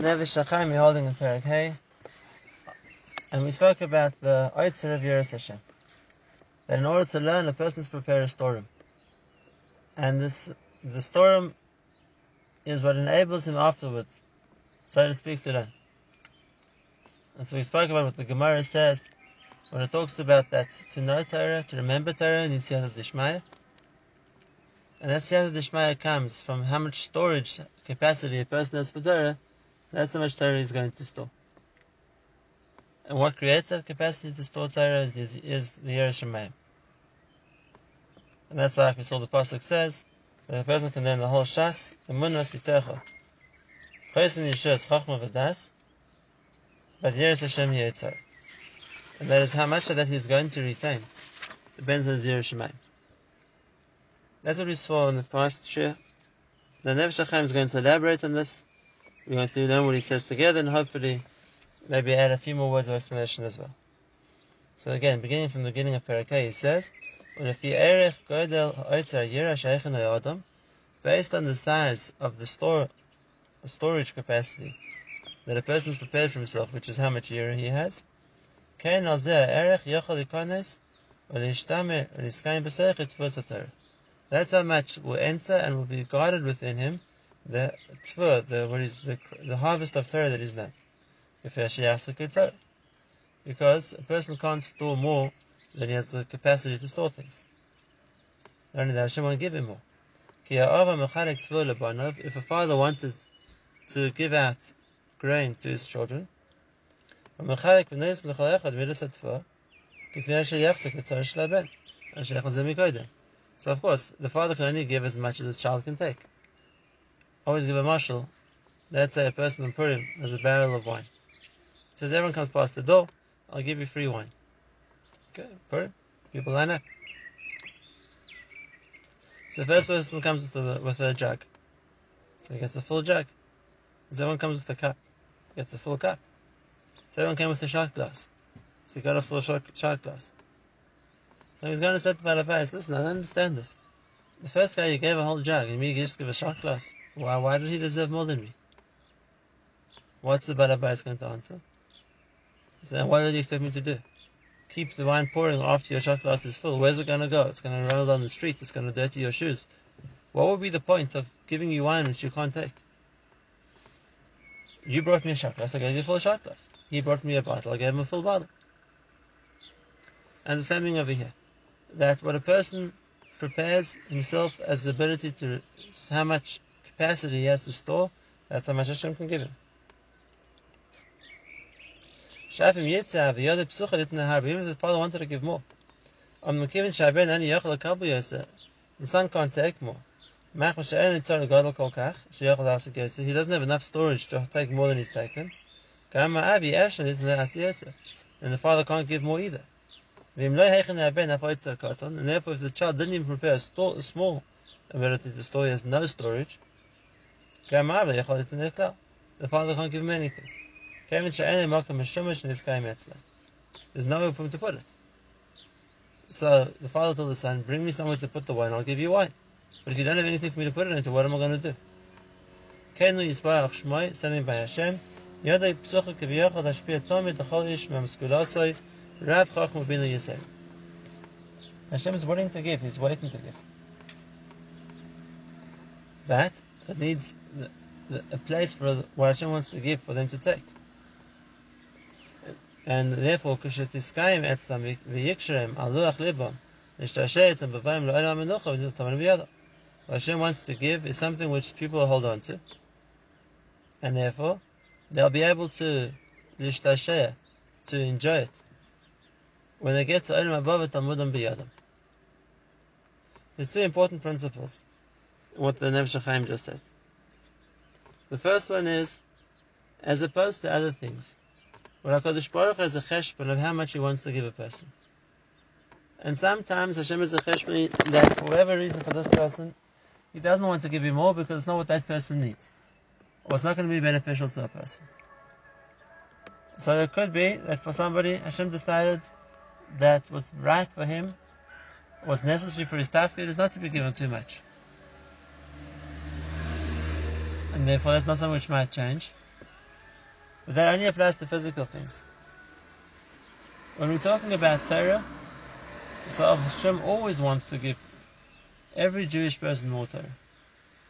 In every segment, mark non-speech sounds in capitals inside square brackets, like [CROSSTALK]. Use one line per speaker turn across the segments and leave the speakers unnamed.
Shachayim, we're holding in Perek Hey, and we spoke about the Oitzer of Yeris Hashem. That in order to learn, a person is prepared a storum. And this, the storum is what enables him afterwards, so to speak, to learn. And so we spoke about what the Gemara says when it talks about that to know Torah, to remember Torah, needs Siyata Dishmaya. And that Siyata Dishmaya comes from how much storage capacity a person has for Torah, that's how much Torah is going to store. And what creates that capacity to store Torah is, is, is the Yerush. And that's why, like we saw the Pasuk says, that a person can learn the whole Shas, Emunas Yitecha. Chaysin Yeshua Chachma V'das, but Yerush Hashem Yetzar. And that is how much of that he's going to retain. Depends on Zir Shemayim. That's what we saw in the past year. The HaChaim is going to elaborate on this. We're going to learn what he says together and hopefully maybe add a few more words of explanation as well. So again, beginning from the beginning of Parakah, he says, based on the size of the store, storage capacity that a person is prepared for himself, which is how much year he has, that's how much will enter and will be guarded within him the tvur, the what is the, the harvest of Torah that is that. Because a person can't store more than he has the capacity to store things. Not only that, Hashem won't give him more. If a father wanted to give out grain to his children, so of course, the father can only give as much as his child can take. Always give a mashal. Let's say a person in Purim has a barrel of wine. He says, everyone comes past the door, I'll give you free wine. Okay, Purim, people line up. So the first person comes with a, with a jug. So he gets a full jug. The second one comes with a cup. Gets a full cup. So everyone came with a shot glass. So he got a full shot, shot glass. So he's going to say to Balabais, listen, I don't understand this. The first guy you gave a whole jug, and me you just give a shot glass. Why, why did he deserve more than me? What's the Balabais going to answer? He said, what did you expect me to do? Keep the wine pouring after your shot glass is full. Where's it going to go? It's going to roll down the street. It's going to dirty your shoes. What would be the point of giving you wine which you can't take? You brought me a shot glass, I gave you a full shot glass. He brought me a bottle, I gave him a full bottle. And the same thing over here. That what a person prepares himself as the ability to, how much capacity he has to store, that's how much Hashem can give him. Shafim Yitzah, other Psucha have, even if the father wanted to give more. On Mekivin Shaben, Ani Yachal Kabul Yosef, the son can't take more. He doesn't have enough storage to take more than he's taken. And the father can't give more either. And therefore, if the child didn't even prepare a, store, a small ability to store, he has no storage. The father can't give him anything. There's nowhere for him to put it. So the father told the son, Bring me somewhere to put the wine, I'll give you wine. But if you don't have anything for me to put it into, what am I going to do? Kenu Yisbarach Shmoi, sending by Hashem, Yodei Psucha Kiviyachal Hashpia Tomi Dechol Ish Memskulasoi, Rav Chachmu Binu Yisrael. Hashem is willing to give, He's waiting to give. But it needs a place for what Hashem wants to give for them to take. And therefore, Kushetiskayim Etzlam V'yiksherem Aluach Libam, Nishtashet and Bavayim Lo'elam Menucha V'niltaman V'yadam. What Hashem wants to give is something which people hold on to, and therefore they'll be able to lishtasheh, to enjoy it when they get to Olam Abba Talmudim B'Yadam. There's two important principles what the Chaim just said. The first one is, as opposed to other things, what HaKadosh Baruch has a cheshbon of how much he wants to give a person. And sometimes Hashem is a cheshbon that for whatever reason for this person, he doesn't want to give you more because it's not what that person needs. Or it's not going to be beneficial to a person. So it could be that for somebody, Hashem decided that what's right for him, what's necessary for his tafkid is not to be given too much. And therefore that's not something which might change. But that only applies to physical things. When we're talking about Torah, so Hashem always wants to give every Jewish person more Torah.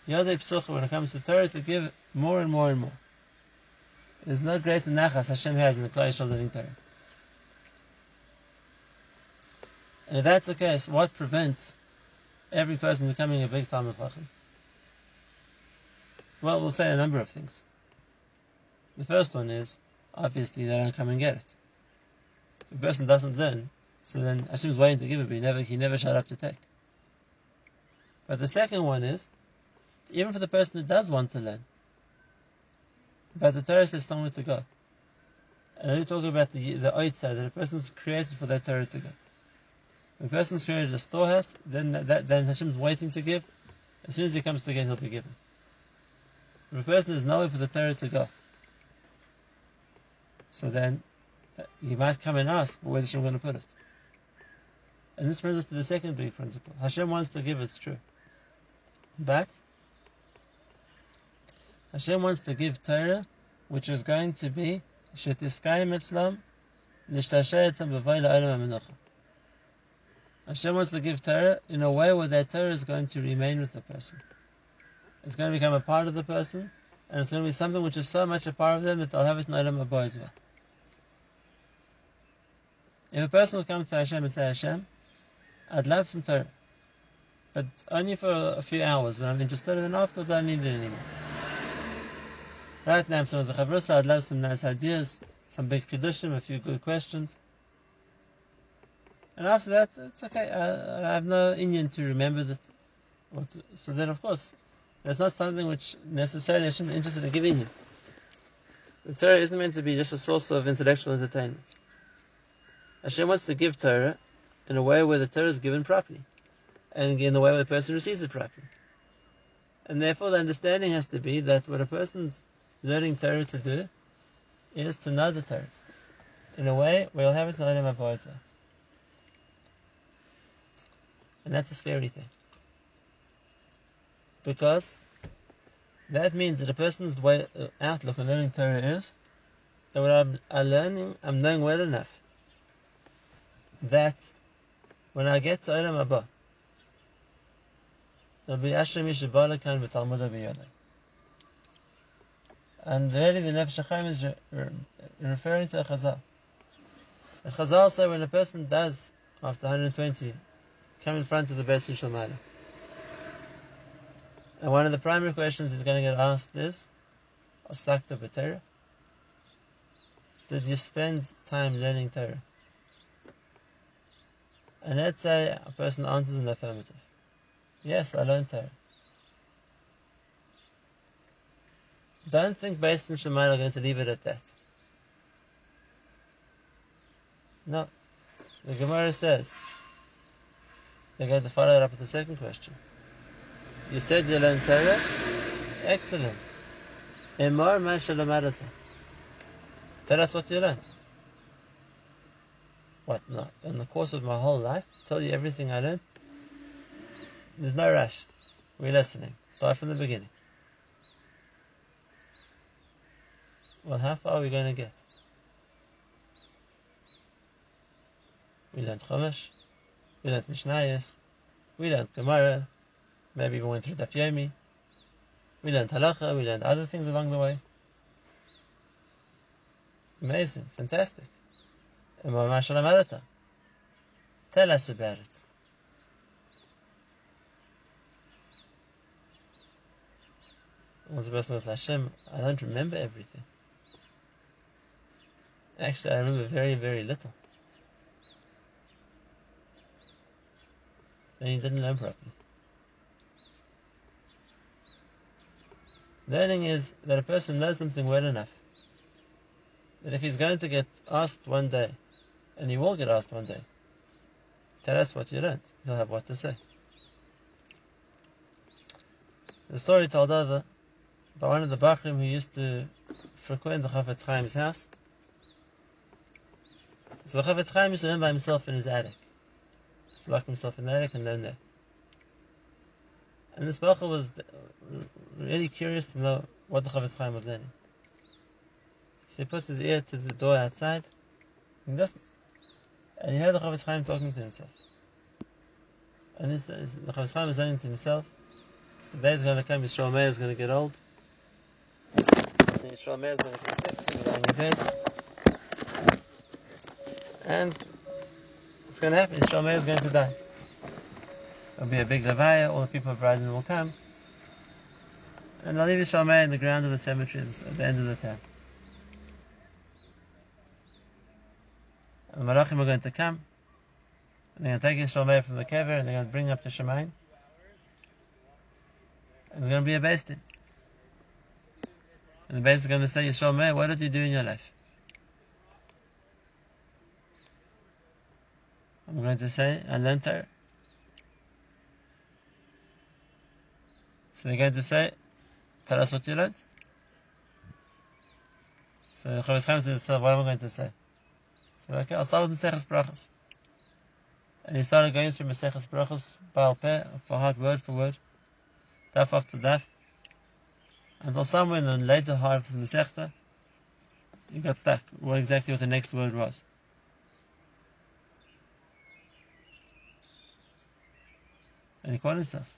Yadei Psucha, when it comes to Torah, to give more and more and more. There's no greater nachas Hashem has in the Klal Yisrael living Torah. And if that's the case, what prevents every person becoming a big Talmud Chacham? Well, we'll say a number of things. The first one is, obviously, they don't come and get it. If a person doesn't learn, so then Hashem's waiting to give it, but he never, he never shut up to take. But the second one is, even for the person who does want to learn, but the Torah says somewhere to go. And then we talk about the the outside that a person is created for that Torah to go. When a person is created a storehouse, then that then Hashem is waiting to give. As soon as he comes to get, he'll be given. If a person is nowhere for the Torah to go, so then uh, he might come and ask, where is Hashem going to put it? And this brings us to the second big principle. Hashem wants to give, it's true. But Hashem wants to give Torah, which is going to be Shetiskayim Etzlam, Nishtashayetam B'vayla Olam Hashem wants to give Torah in a way where that Torah is going to remain with the person. It's going to become a part of the person, and it's going to be something which is so much a part of them that they'll have it in Olam Haba as well. If a person will come to Hashem and say, Hashem, I'd love some Torah, but only for a few hours when I'm interested, and afterwards I don't need it anymore. Right now, I'm some of the Chavrusa, I'd love some nice ideas, some big chiddushim, a few good questions. And after that, it's okay. I, I have no Indian to remember that. To, so then, of course, that's not something which necessarily Hashem is interested in giving you. The Torah isn't meant to be just a source of intellectual entertainment. Hashem wants to give Torah in a way where the Torah is given properly, and in the way where the person receives it properly. And therefore, the understanding has to be that what a person's learning Torah to do is to know the Torah in a way where you'll have it in as well. And that's a scary thing. Because that means that a person's way, uh, outlook on learning Torah is that what I'm, I'm learning, I'm knowing well enough that when I get to Olam Haba, there'll be Abiyodai. And really the Nefesh HaChaim is re- re- referring to a Chazal. A Chazal say when a person does, after 120, come in front of the Beis Shalmala, and one of the primary questions is going to get asked is, Ostakta B'Torah? Did you spend time learning Torah? And let's say a person answers in the affirmative. Yes, I learned Torah. Don't think Beis and Shemaim are going to leave it at that. No. The Gemara says they're going to follow it up with the second question. You said you learned Torah? Excellent. Emar Mashalamarata. Tell us what you learned. What? No. In the course of my whole life, tell you everything I learned? There's no rush. We're listening. Start from the beginning. Well, how far are we going to get? We learned Chumash, we learned Mishnayos, we learned Gemara, maybe we went through Daf Yomi, we learned Halacha, we learned other things along the way. Amazing, fantastic. And. Tell us about it. Once the person was Hashem, I don't remember everything. Actually, I remember very, very little. Then he didn't learn properly. Learning is that a person knows something well enough that if he's going to get asked one day, and he will get asked one day, tell us what you learned, he'll have what to say. The story told over by one of the Bachrim who used to frequent the Chafetz Chaim's house so the Chafetz Chaim used to learn by himself in his attic. Just lock himself in the attic and learn there. And this Bacha was uh, really curious to know what the Chafetz Chaim was learning. So he puts his ear to the door outside. And doesn't. And he heard the Chofetz Chaim talking to himself. And this is, the Chofetz Chaim is saying to himself, so the day is going to come, Yisrael Meir is going to get old. And Yisrael Meir is going to get sick, and lying in. And it's going to happen, Yisrael Meir is going to die. There'll be a big levaya, all the people of Brighton will come. And they'll leave Yisrael Meir in the ground of the cemetery at the end of the town. And the Malachim are going to come, and they're going to take Yisrael from the kever, and they're going to bring up to Shemaim. And going to be a din. And the beis is going to say, Yisrael Meir, what did you do in your life? I'm going to say, I learned Torah. So they're going to say, tell us what you learned. So Chofetz Chaim says, so what am I going to say? So okay, I'll start with Maseches Brachos. And he started going through Maseches Brachos, Baal Peh, for heart, word for word, daf after daf, until somewhere in the later half of the Masechta, he got stuck, what exactly what the next word was. And he caught himself.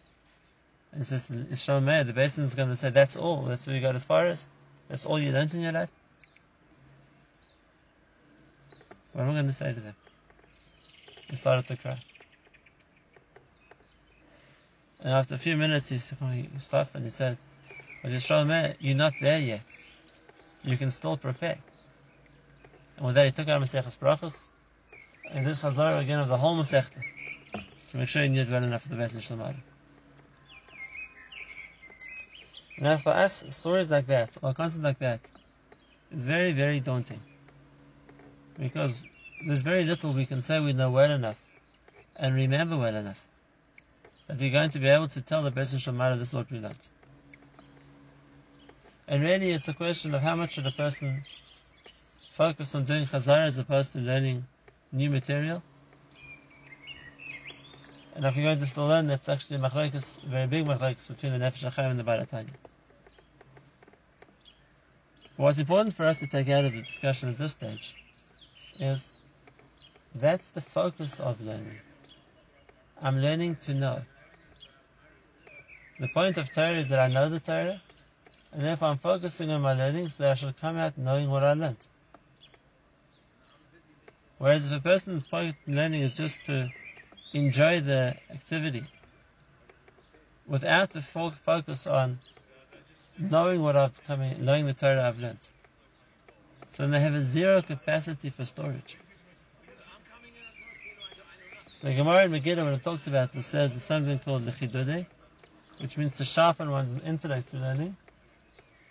And this Yisrael Meir, the basin is going to say, that's all, that's where you got as far as, that's all you learned in your life. What am I going to say to them? He started to cry. And after a few minutes, he, stopped and he said, But Yisrael Meir, you're not there yet. You can still prepare. And with that, he took out Maseches Brachos and did Chazar again of the whole Masechta to make sure he knew it well enough for the best Shalom Now, for us, stories like that, or concepts like that, is very, very daunting. Because there's very little we can say we know well enough and remember well enough that we're going to be able to tell the person Shomara this is what we learned. And really, it's a question of how much should a person focus on doing chazara as opposed to learning new material. And if we're going to still learn, that's actually a very big machlokes between the Nefesh HaChaim and the Baal HaTanya. What's important for us to take out of the discussion at this stage is that's the focus of learning. I'm learning to know. The point of Torah is that I know the Torah, and therefore I'm focusing on my learning so that I shall come out knowing what I learned. Whereas if a person's point in learning is just to enjoy the activity without the full focus on knowing what I've come in, knowing the Torah I've learned. So they have a zero capacity for storage. The Gemara in Megillah, when it talks about this, says there's something called lechidode, which means to sharpen one's intellect through learning,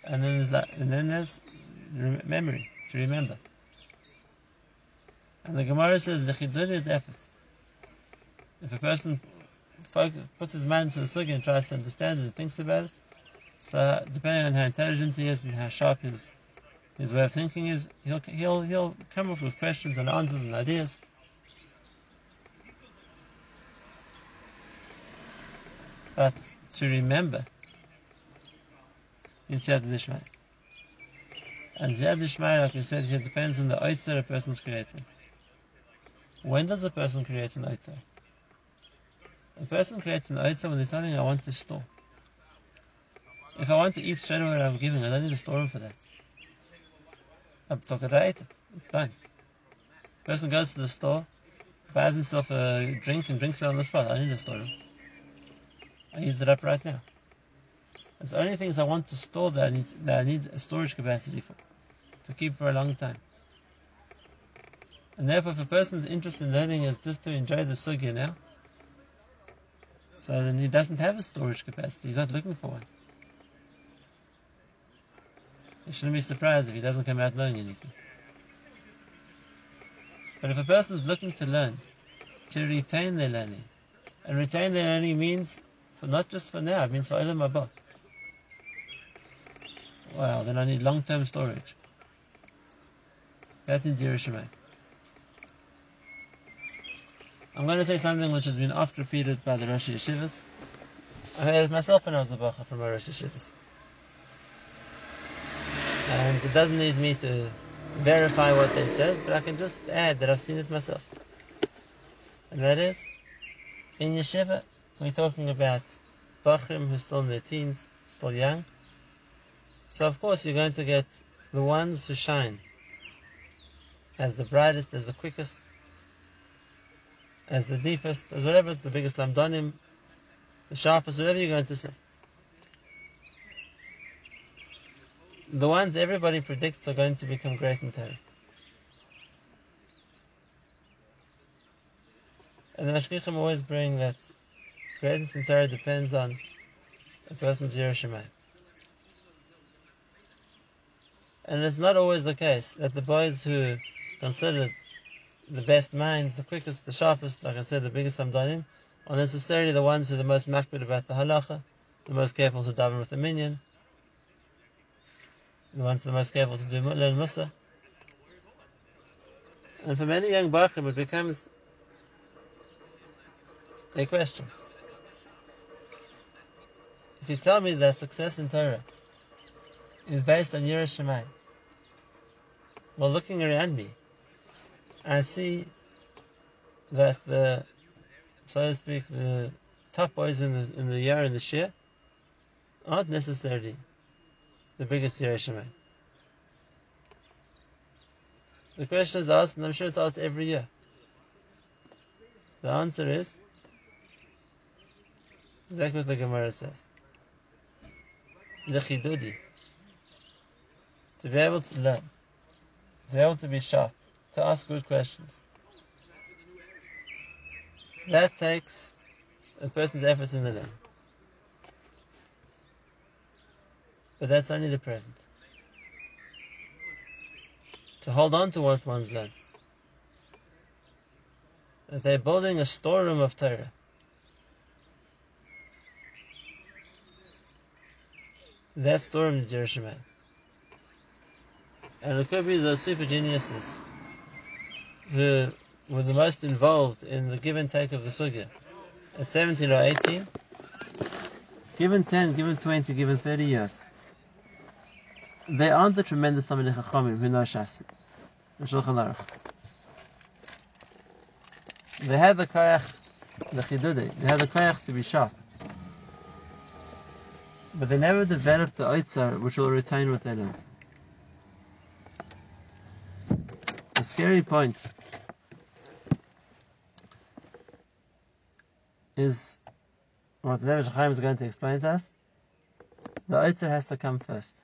and then there's like, and then there's memory to remember. And the Gemara says lechidode is effort. If a person puts his mind to the sugi and tries to understand it and thinks about it, so depending on how intelligent he is and how sharp his his way of thinking is, he'll he'll he'll come up with questions and answers and ideas. But to remember, it's Yad Lishmai. And Yad Lishmai, like we said here, depends on the Oitzer a person's creating. When does a person create an Oitzer? A person creates an item when there's something I want to store. If I want to eat straight away what I'm giving, I don't need to store them for that. I'm talking about it. It's done. Person goes to the store, buys himself a drink and drinks it on the spot. I need a store it. I use it up right now. It's the only things I want to store that I need that I need a storage capacity for. To keep for a long time. And therefore if a person's interest in learning is just to enjoy the sugya now, so then he doesn't have a storage capacity, he's not looking for one. You shouldn't be surprised if he doesn't come out knowing anything. But if a person is looking to learn, to retain their learning, and retain their learning means for not just for now, it means for Olam Haba. Wow, then I need long-term storage. That needs Yiras Shamayim. I'm going to say something which has been oft repeated by the Rosh Yeshivas. I heard it myself when I was a bacha from a Rosh Yeshivas. And it doesn't need me to verify what they said, but I can just add that I've seen it myself. And that is, in yeshiva, we're talking about bachrim who's still in their teens, still young. So of course you're going to get the ones who shine as the brightest, as the quickest, as the deepest, as whatever is the biggest lamdonim, the sharpest, whatever you're going to say. The ones everybody predicts are going to become great in Torah. And the Mashgichim always bring that greatness in Torah depends on a person's Yiras Shamayim. And it's not always the case that the boys who considered the best minds, the quickest, the sharpest, like I said, the biggest Hamdanim, are necessarily the ones who are the most makbid about the halacha, the most careful to daven with the minyan, the ones who are the most careful to do learn musa. And for many young bachim, it becomes a question. If you tell me that success in Torah is based on Yiras Shamayim, well, looking around me, I see that the, so to speak, the top boys in the in the year in the share aren't necessarily the biggest Shamayim. The question is asked, and I'm sure it's asked every year. The answer is Exactly what the Gemara says. To be able to learn. To be able to be sharp. To ask good questions. That takes a person's effort in the learn. But that's only the present. To hold on to what one's learned. They're building a storeroom of Torah that story in Jerusalem. And it could be the super geniuses who were the most involved in the give and take of the sugya at 17 or 18, given 10, given 20, given 30 years. They aren't the tremendous Talmidei Chachamim who know Shas, Shulchan Aruch. They had the koyach, the chidudi, they had the koyach to be sharp but they never developed the Eitzar which will retain what they learned. The scary point is what the Nefesh HaChaim is going to explain to us. The Eitzar has to come first.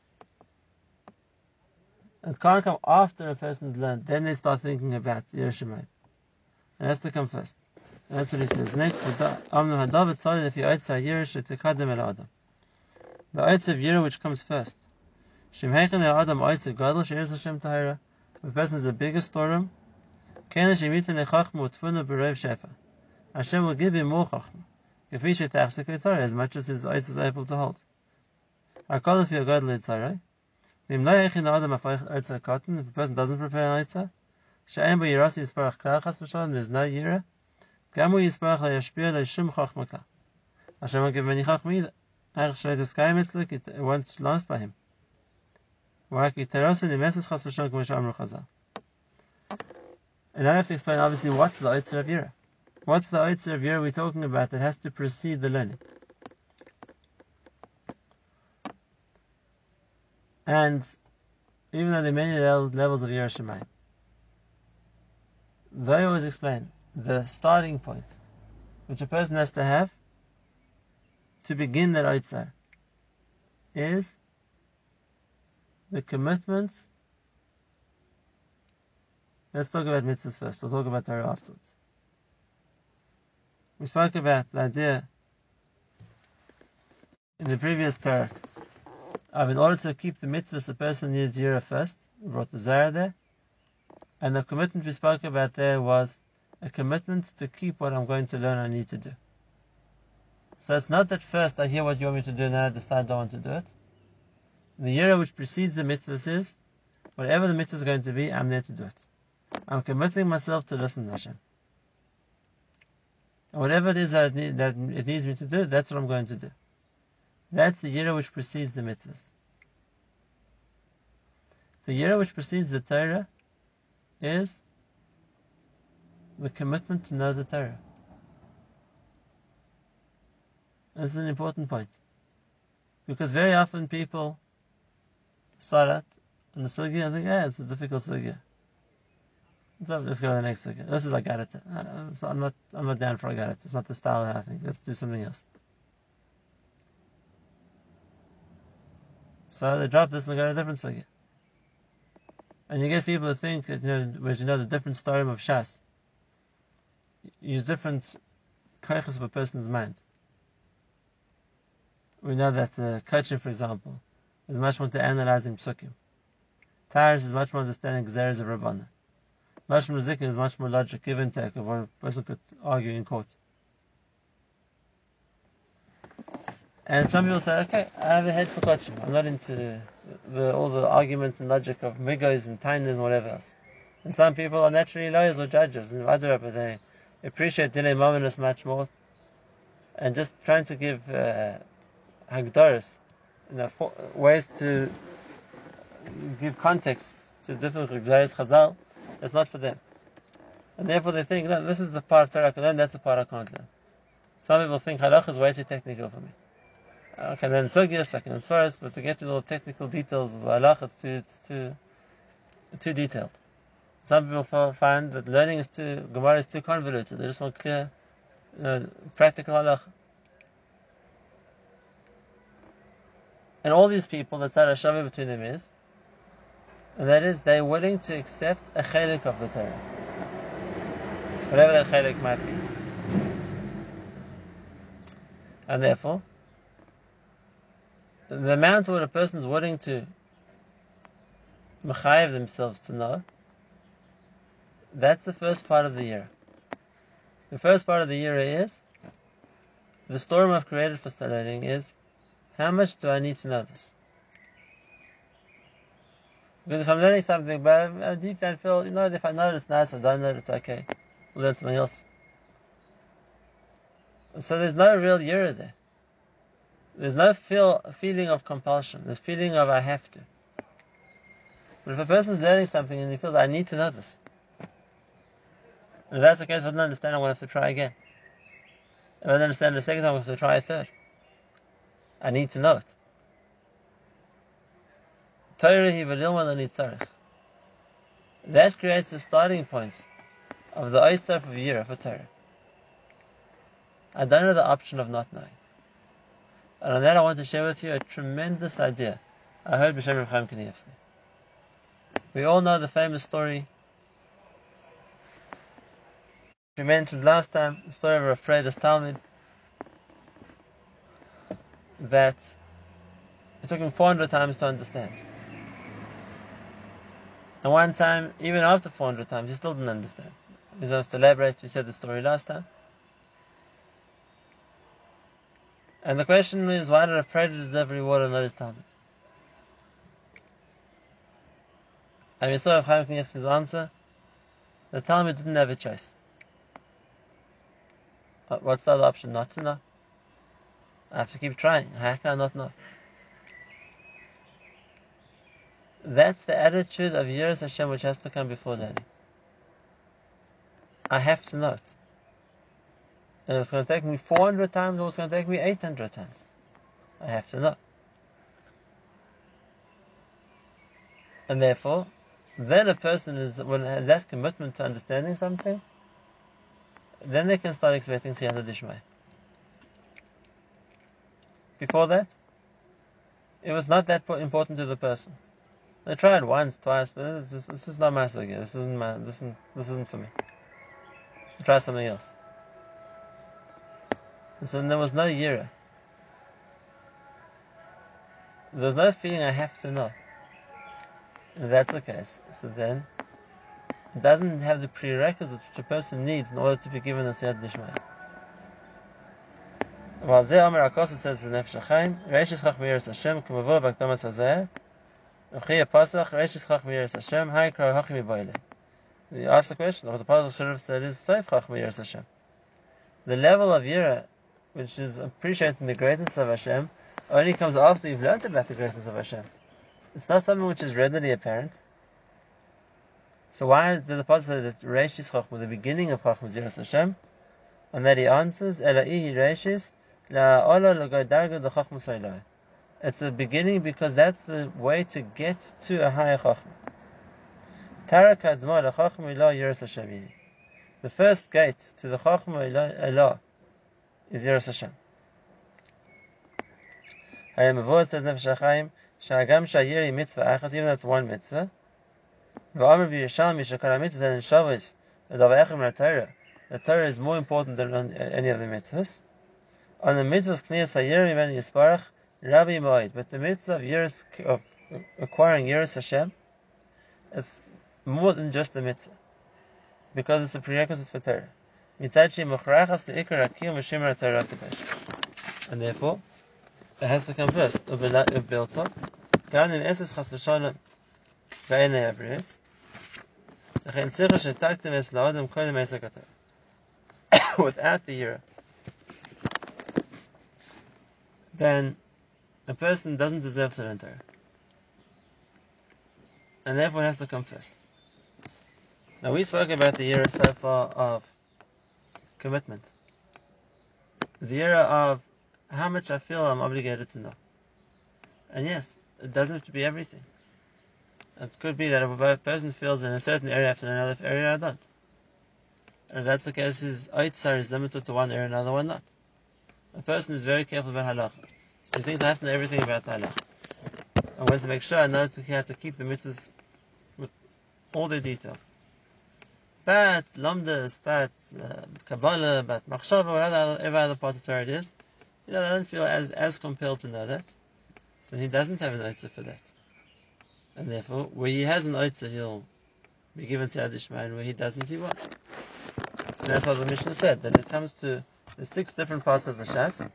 It can't come after a person's learned, then they start thinking about Yiras Shamayim. It has to come first. And that's what he says. Next, the Eitz of Yira which comes first. Shem Heichen Adam Eitz of Gadol She'ez Hashem Tahira. A person is the biggest Shefa. Hashem will give him more Chachma. As much as his eyes is able to hold. If a person doesn't prepare an Eitz, She'en Bo Yirasi Yisparach Klal Chas V'Shalom, there's no Yira. Gamu Yisparach La Yashpia La Yishum Chachma Klal. Hashem will give many Chachma either. it won't last by him. And I have to explain obviously what's the Oitzer of Yira. What's the Oitzer of Yira we're talking about that has to precede the learning? And even though there are many levels of Yira Shemayim, they always explain the starting point which a person has to have to begin that Eitzar is the commitments. Let's talk about mitzvahs first. We'll talk about Torah afterwards. We spoke about the idea in the previous parak of in order to keep the mitzvahs, a person needs Yira first. We brought the Zara there. And the commitment we spoke about there was a commitment to keep what I'm going to learn I need to do. So it's not that first I hear what you want me to do and then I decide I don't want to do it. The year which precedes the mitzvah is, whatever the mitzvah is going to be, I'm there to do it. I'm committing myself to listen to Hashem. And whatever it is that it, need, that it needs me to do, that's what I'm going to do. That's the year which precedes the mitzvahs. The year which precedes the Torah is the commitment to know the Torah. This is an important point. Because very often people out on the sugya and think, yeah, it's a difficult sugya. So let's go to the next sugya. This is like Garata. I'm not, I'm not down for a Garata. It's not the style I think. Let's do something else. So they drop this and they go to a different sugya. And you get people to think that, you know, whereas you know the different story of Shas, use different koiches of a person's mind. We know that uh, coaching, for example, is much more to analyzing psukim. Tarish is much more understanding Xeris of Rabbana. Lashon Rizikin is much more logic, give and take of what a person could argue in court. And some people say, okay, I have a head for coaching. I'm not into the, all the arguments and logic of migos and tainas and whatever else. And some people are naturally lawyers or judges, and other but they appreciate dinner mominus much more. And just trying to give uh, you know, for, ways to give context to different Gzaris Chazal, it's not for them. And therefore they think, no, this is the part of I can learn, that's the part I can't learn. Some people think halach is way too technical for me. I can learn sugyas, I can learn svaras, but to get to the technical details of halach, it's too, it's too, too detailed. Some people find that learning is too, Gemara is too convoluted. They just want clear, you know, practical halach. And all these people, the tzara shava between them is, and that is they're willing to accept a chelik of the Torah. Whatever that chelik might be. And therefore, the amount of what a person is willing to mechayev themselves to know, that's the first part of the year. The first part of the year is, the storm I've created for learning is, how much do I need to know this? Because if I'm learning something, but I'm deep down feel, you know, if I know it, it's nice, if I don't know it, it's okay. We'll learn something else. So there's no real yira there. There's no feel, feeling of compulsion. There's feeling of I have to. But if a person's learning something and he feels I need to know this, if that's the case, if I don't understand, I'm going to have to try again. If I don't understand the second time, I'm going to have to try a third. I need to know it. That creates the starting point of the Eitzar of year for Torah. I don't have the option of not knowing. And on that I want to share with you a tremendous idea I heard B'Shem Rav Chaim Kanievsky. We all know the famous story we mentioned last time, the story of Rav Preida's Talmud, that it took him 400 times to understand. And one time, even after 400 times, he still didn't understand. We don't have to elaborate, we said the story last time. And the question is, why did a predator deserve reward and not his? And we saw Chaim Kanievsky's answer. The Talmud didn't have a choice. What's the other option? Not to know. I have to keep trying. [LAUGHS] How can I not know? That's the attitude of Yiras Hashem which has to come before learning. I have to know it. And it's going to take me 400 times or it's going to take me 800 times. I have to know. And therefore, then a person is, when has that commitment to understanding something, then they can start expecting Siyata Dishmai. Before that, it was not that important to the person. They tried once, twice, but this is, this is not my sugi. This isn't my, this isn't, this isn't for me. Try something else. So then there was no yira. There's no feeling I have to know. That's the case, so then it doesn't have the prerequisites which a person needs in order to be given a Dishmaya. While Zeh Akosu says in Nefesh Miras Hashem, Hazeh, Miras Hashem, Hai ask the question, the Pasach should have said is Seif Chach Hashem. The level of Yira, which is appreciating the greatness of Hashem, only comes after you've learned about the greatness of Hashem. It's not something which is readily apparent. So why did the Pasuk say that Reishis Chachma, the beginning of Chachma Ziras Hashem, and that he answers, Ela'ihi Reishis, It's the beginning because that's the way to get to a higher Chachma. The first gate to the Chachma Ilah is Yiras Hashem. Avod says Nefesh HaChaim, Shagam Shayiri Mitzvah Achas, even that's one mitzvah. V'amr v'yishalmi shakara mitzvah and. The Torah is more important than any of the mitzvahs On the mitzvahs Kniyas Hayiri Ben Yisparach, Rabbi Moed, but the mitzvah of, years, of acquiring Yeris Hashem, is more than just a mitzvah, because it's a prerequisite for Torah. Mitzachi Mochrachas the Ikar Akim V'Shimra Torah And therefore, it has to come first. Of Bilta, גם אם אסס חס ושלום ואין להבריס, לכן צריך שתקתם אס לאדם קודם עסק Without the year, Then a person doesn't deserve to enter. And therefore has to come first. Now we spoke about the era so far of commitment. The era of how much I feel I'm obligated to know. And yes, it doesn't have to be everything. It could be that if a person feels in a certain area after another area I don't. And if that's the case, his Aitzar is limited to one area, and another one not. A person is very careful about halacha. So he thinks I have to know everything about halacha. I want to make sure I know to, how to keep the mitzvahs with all the details. But Lamdas, but uh, Kabbalah, but Machshava, whatever other part of Torah it is, you know, I don't feel as, as compelled to know that. So he doesn't have an Oitza for that. And therefore, where he has an Oitza, he'll be given to Adishma, and where he doesn't, he won't. And that's what the Mishnah said, that it comes to the six different parts of the Shas.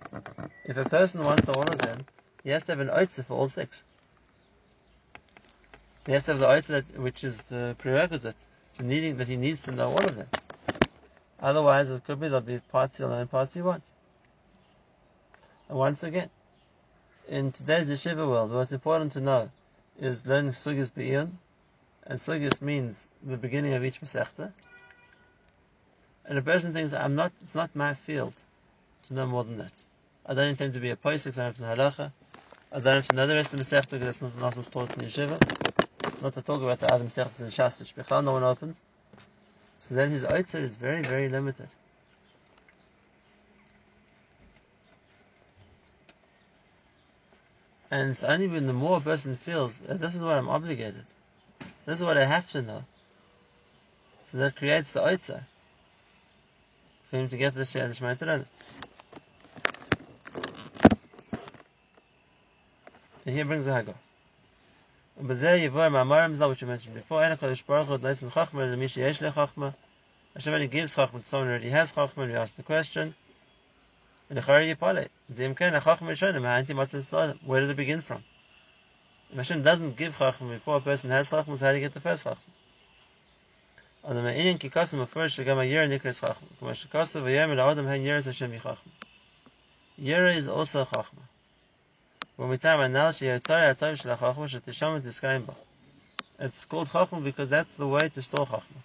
If a person wants to of them, he has to have an Oitza for all six. He has to have the that, which is the prerequisite to needing, that he needs to know all of them. Otherwise, it could be there'll be parts he'll know parts he won't. And once again, in today's yeshiva world, what's important to know is learning sugis be'iyun, and sugis means the beginning of each masechta. And a person thinks, I'm not, it's not my field to know more than that. I don't intend to be a poisik, I don't have to halacha. I don't have to know the rest of the masechta because that's not, not what's taught in yeshiva. Not to talk about the other masechtas in Shas, which Bechal no one opens. So then his oitzer is very, very limited. And it's only when the more a person feels, uh, this is what I'm obligated. This is what I have to know. So that creates the oitzer for him to get the uh, this mountain on it. And here brings the Haggah. But Yivor you were, Mamarim, which you mentioned before, and Kodesh Baruch Hu, Leis and Chachma, and Mishi Yesh Le Chachma. Hashem only gives Chachma to someone who already has Chachma, and we ask the question, and the Chari Yipale, Zimken, HaChachma Yishonim, Ha'anti Matzah Salam, where did it begin from? If Hashem doesn't give Chachma before a person has Chachma, so how do you get the first Chachma? On the Me'inin ki kasim afresh shagam ayir nikres chachma. Kama shekasav ayir mil adam hen yiras Hashem yichachma. Yira is also chachma. ומיטעם הנ"ל שיוצר הטוב של החוכמה שתשם ותזכאים בה. It's called chachma because that's the way to store chachma.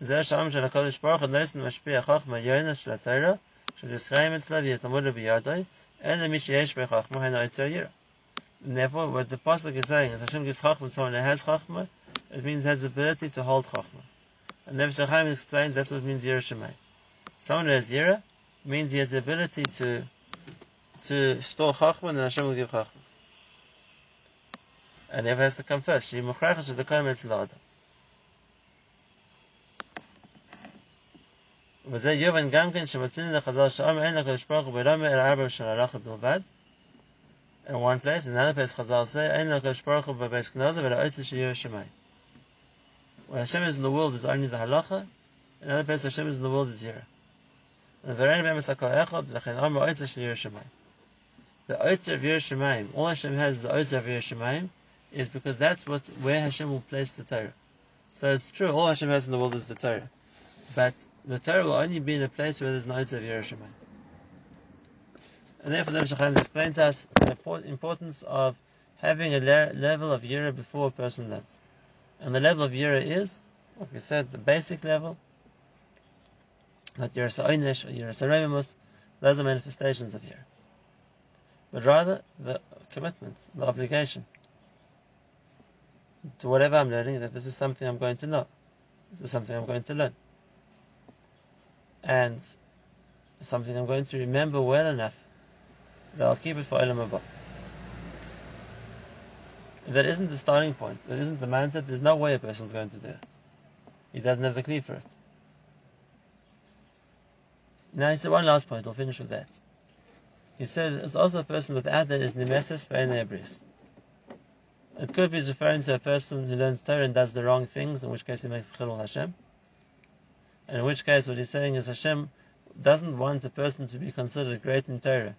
זה השם של הקדוש ברוך הוא נעשן משפיע חוכמה יוינה של התורה שתזכאים אצלה ויתמוד בידוי, אלא מי שיש בחוכמה הן היצר ירא. Therefore, what the Pasuk is saying is Hashem gives Chachma to someone who has Chachma, it means has the ability to hold Chachma. And Nefesh HaChaim explains that's what it means Yira Shemai. Someone who has Yira means he has the ability to to store Chachma and Hashem will give Chachma. And therefore has to come first. She Muchracha Shadakam Etzel Adam. וזה יובן גם כן שמצינו לחז"ל שאומר אין לקדוש ברוך הוא ברמה אלא ארבע של הלכה בלבד. In one place, in another place, Chazal say, אין לקדוש ברוך הוא בבייס כנוזה ולא עצה שיהיה שמיים. where Hashem is in the world, is only the halacha. In other places, Hashem is in the world is here. The Oitzer of Yiras Shamayim, all Hashem has the Oitzer of Yiras Shamayim, is because that's what where Hashem will place the Torah. So it's true, all Hashem has in the world is the Torah. But the Torah will only be in a place where there's no Oitzer of Yiras Shamayim. And therefore, the Mishnah explained to us the importance of having a level of Yerah before a person learns. And the level of Yira is, like we said, the basic level, not Yira Sa'oinish or Yira Saremus, those are manifestations of Yira. But rather, the commitment, the obligation to whatever I'm learning, that this is something I'm going to know. This is something I'm going to learn. And something I'm going to remember well enough that I'll keep it for Olam Haba. That isn't the starting point, that isn't the mindset, there's no way a person's going to do it. He doesn't have the kli for it. Now he said one last point, I'll finish with that. He said it's also a person without that is nemesis bris. It could be referring to a person who learns Torah and does the wrong things, in which case he makes chilul Hashem. And in which case what he's saying is Hashem doesn't want a person to be considered great in Torah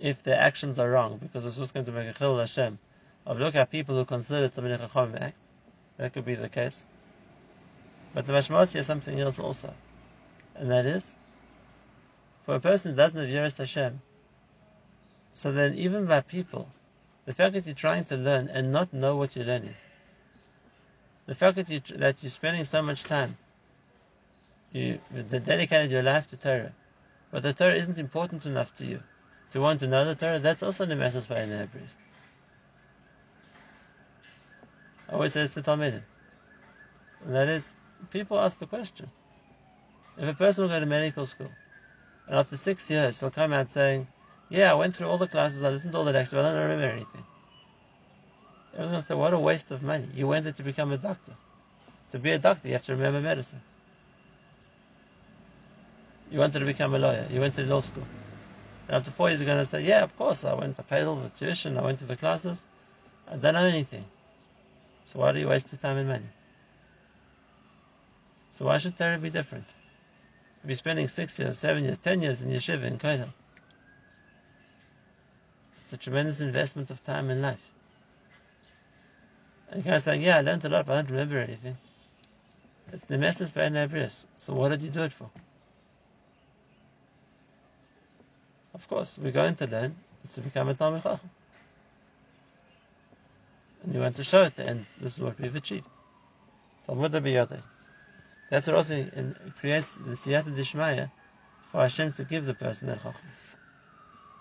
if their actions are wrong, because it's just going to make a chilul Hashem of look at people who consider the Talmidei Chacham act. That could be the case. But the Mashmos is something else also. And that is, for a person who doesn't have Yiras Hashem, so then even by people, the fact that you're trying to learn and not know what you're learning, the fact that, you, that you're spending so much time, you dedicated your life to Torah, but the Torah isn't important enough to you to want to know the Torah, that's also the message by an priest. I always say this to Talmidim. And that is, people ask the question. If a person will go to medical school, and after six years he'll come out saying, yeah, I went through all the classes, I listened to all the lectures, I don't remember anything. Everyone's going to say, what a waste of money. You went there to become a doctor. To be a doctor, you have to remember medicine. You wanted to become a lawyer. You went to law school. And after four years, you're going to say, yeah, of course, I went, to paid all the tuition, I went to the classes. I don't know anything. So why do you waste your time and money? So why should Torah be different? If you're spending six years, seven years, ten years in yeshiva in Kohen, it's a tremendous investment of time and life. And you're kind of saying, yeah, I learned a lot, but I don't remember anything. It's the message by Nebris. So what did you do it for? Of course, we're going to learn. It's to become a Talmid Chacham. And you want to show at the end, this is what we've achieved. Talmud. That's what also creates the siyata dishmaya for Hashem to give the person that Chacham.